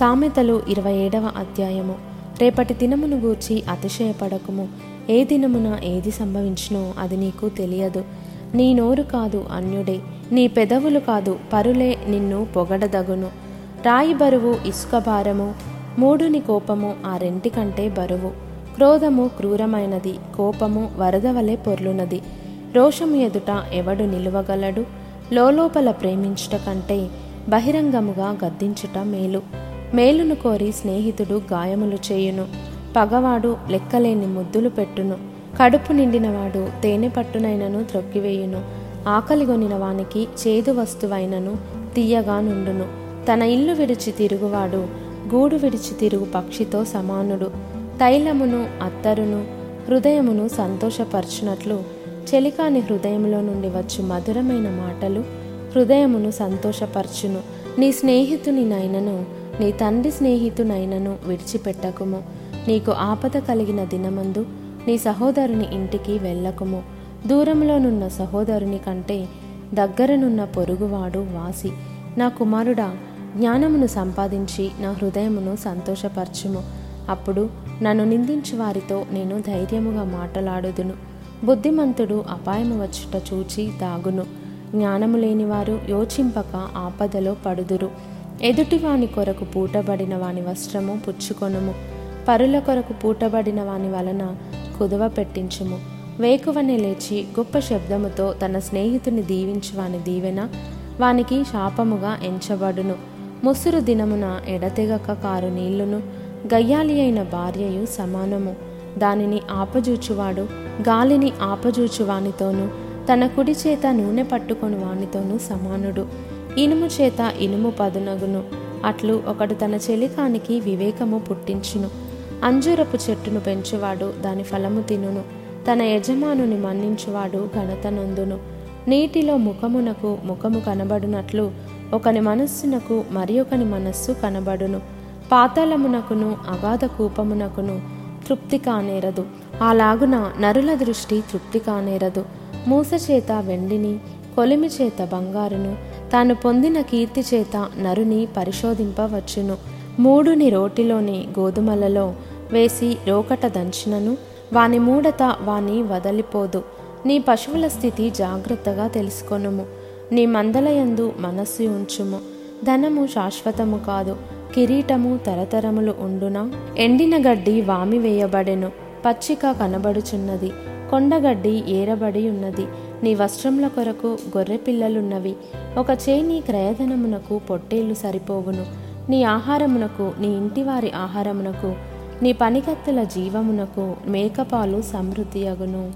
సామెతలు ఇరవై ఏడవ అధ్యాయము. రేపటి దినమును గూర్చి అతిశయపడకుము. ఏ దినమున ఏది సంభవించినో అది నీకు తెలియదు. నీ నోరు కాదు అన్యుడే నీ పెదవులు కాదు పరులే నిన్ను పొగడదగును. రాయి బరువు ఇసుక భారము మూడుని కోపము ఆ రెంటి కంటే బరువు. క్రోధము క్రూరమైనది కోపము వరద వలె పొర్లునది. రోషము ఎదుట ఎవడు నిలువగలడు? లోలోపల ప్రేమించుట కంటే బహిరంగముగా గద్దించుట మేలు. మేలును కోరి స్నేహితుడు గాయములు చేయును. పగవాడు లెక్కలేని ముద్దులు పెట్టును. కడుపు నిండినవాడు తేనె పట్టునైనను త్రొక్కివేయును. ఆకలిగొనిన వానికి చేదు వస్తువైనను తీయగా నుండును. తన ఇల్లు విడిచి తిరుగువాడు గూడు విడిచి తిరుగు పక్షితో సమానుడు. తైలమును అత్తరును హృదయమును సంతోషపరచునట్లు చెలికాని హృదయంలో నుండి వచ్చు మధురమైన మాటలు హృదయమును సంతోషపరచును. నీ స్నేహితుని నైనను నీ తండ్రి స్నేహితునైనను విడిచిపెట్టకుము. నీకు ఆపద కలిగిన దినమందు నీ సహోదరుని ఇంటికి వెళ్ళకుము. దూరంలోనున్న సహోదరుని కంటే దగ్గరనున్న పొరుగువాడు వాసి నా కుమారుడా జ్ఞానమును సంపాదించి నా హృదయమును సంతోషపరచుము. అప్పుడు నన్ను నిందించు వారితో నేను ధైర్యముగా మాటలాడుదును. బుద్ధిమంతుడు అపాయము వచ్చుట చూచి దాగును. జ్ఞానము లేనివారు యోచింపక ఆపదలో పడుదురు. ఎదుటివాని కొరకు పూటబడిన వాని వస్త్రము పుచ్చుకొనుము. పరుల కొరకు పూటబడిన వాని వలన కుదవ పెట్టించుము. వేకువని లేచి గొప్ప శబ్దముతో తన స్నేహితుని దీవించు వాని దీవెన వానికి శాపముగా ఎంచబడును. ముసురు దినమున ఎడతెగక కారు నీళ్ళును గయ్యాలి అయిన భార్యయు సమానము. దానిని ఆపజూచువాడు గాలిని ఆపజూచు వానితోనూ తన కుడి చేత నూనె పట్టుకొని వానితోనూ సమానుడు. ఇనుము చేత ఇనుము పదునగును. అట్లు ఒకడు తన చెలికానికి వివేకము పుట్టించును. అంజూరపు చెట్టును పెంచువాడు దాని ఫలము తినును. తన యజమానుని మన్నించువాడు ఘనత నొందును. నీటిలో ముఖమునకు ముఖము కనబడునట్లు ఒకని మనస్సునకు మరి ఒకని మనస్సు కనబడును. పాతాళమునకును అగాధ కూపమునకును తృప్తి కానేరదు. అలాగున నరుల దృష్టి తృప్తి కానేరదు. మూస చేత వెండిని కొలిమి చేత బంగారును తాను పొందిన కీర్తి చేత నరుని పరిశోధింపవచ్చును. మూడుని రోటిలోని గోధుమలలో వేసి రోకట దంచినను. వాని మూడత వాని వదలిపోదు. నీ పశువుల స్థితి జాగ్రత్తగా తెలుసుకొనుము. నీ మందలయందు మనస్సు ఉంచుము. ధనము శాశ్వతము కాదు. కిరీటము తరతరములు ఉండునా? ఎండిన గడ్డి వామి వేయబడెను. పచ్చిక కనబడుచున్నది. కొండగడ్డి ఏరబడి ఉన్నది. నీ వస్త్రముల కొరకు గొర్రె పిల్లలున్నవి. ఒక చేని క్రయధనమునకు పొట్టేళ్ళు సరిపోవును. నీ ఆహారమునకు నీ ఇంటివారి ఆహారమునకు నీ పనికత్తుల జీవమునకు మేకపాలు సమృద్ధి అగును